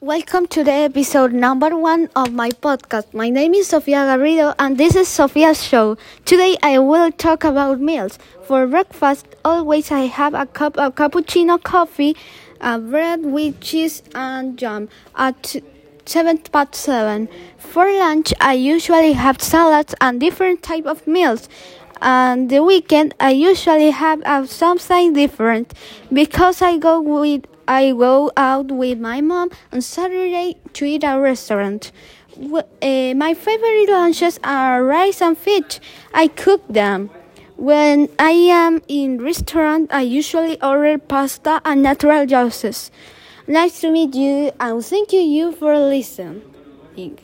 Welcome to the episode number one of my podcast. My name is Sofia Garrido and this is Sofia's show. Today I will talk about meals. For breakfast, always I have a cup of cappuccino coffee, a bread with cheese and jam at 7 past 7. For lunch, I usually have salads and different type of meals. And the weekend, I usually have something different because I go with I go out with my mom on Saturday to eat at a restaurant. Uh, my favorite lunches are rice and fish. I cook them. When I am in restaurant, I usually order pasta and natural juices. Nice to meet you, and thank you for listening.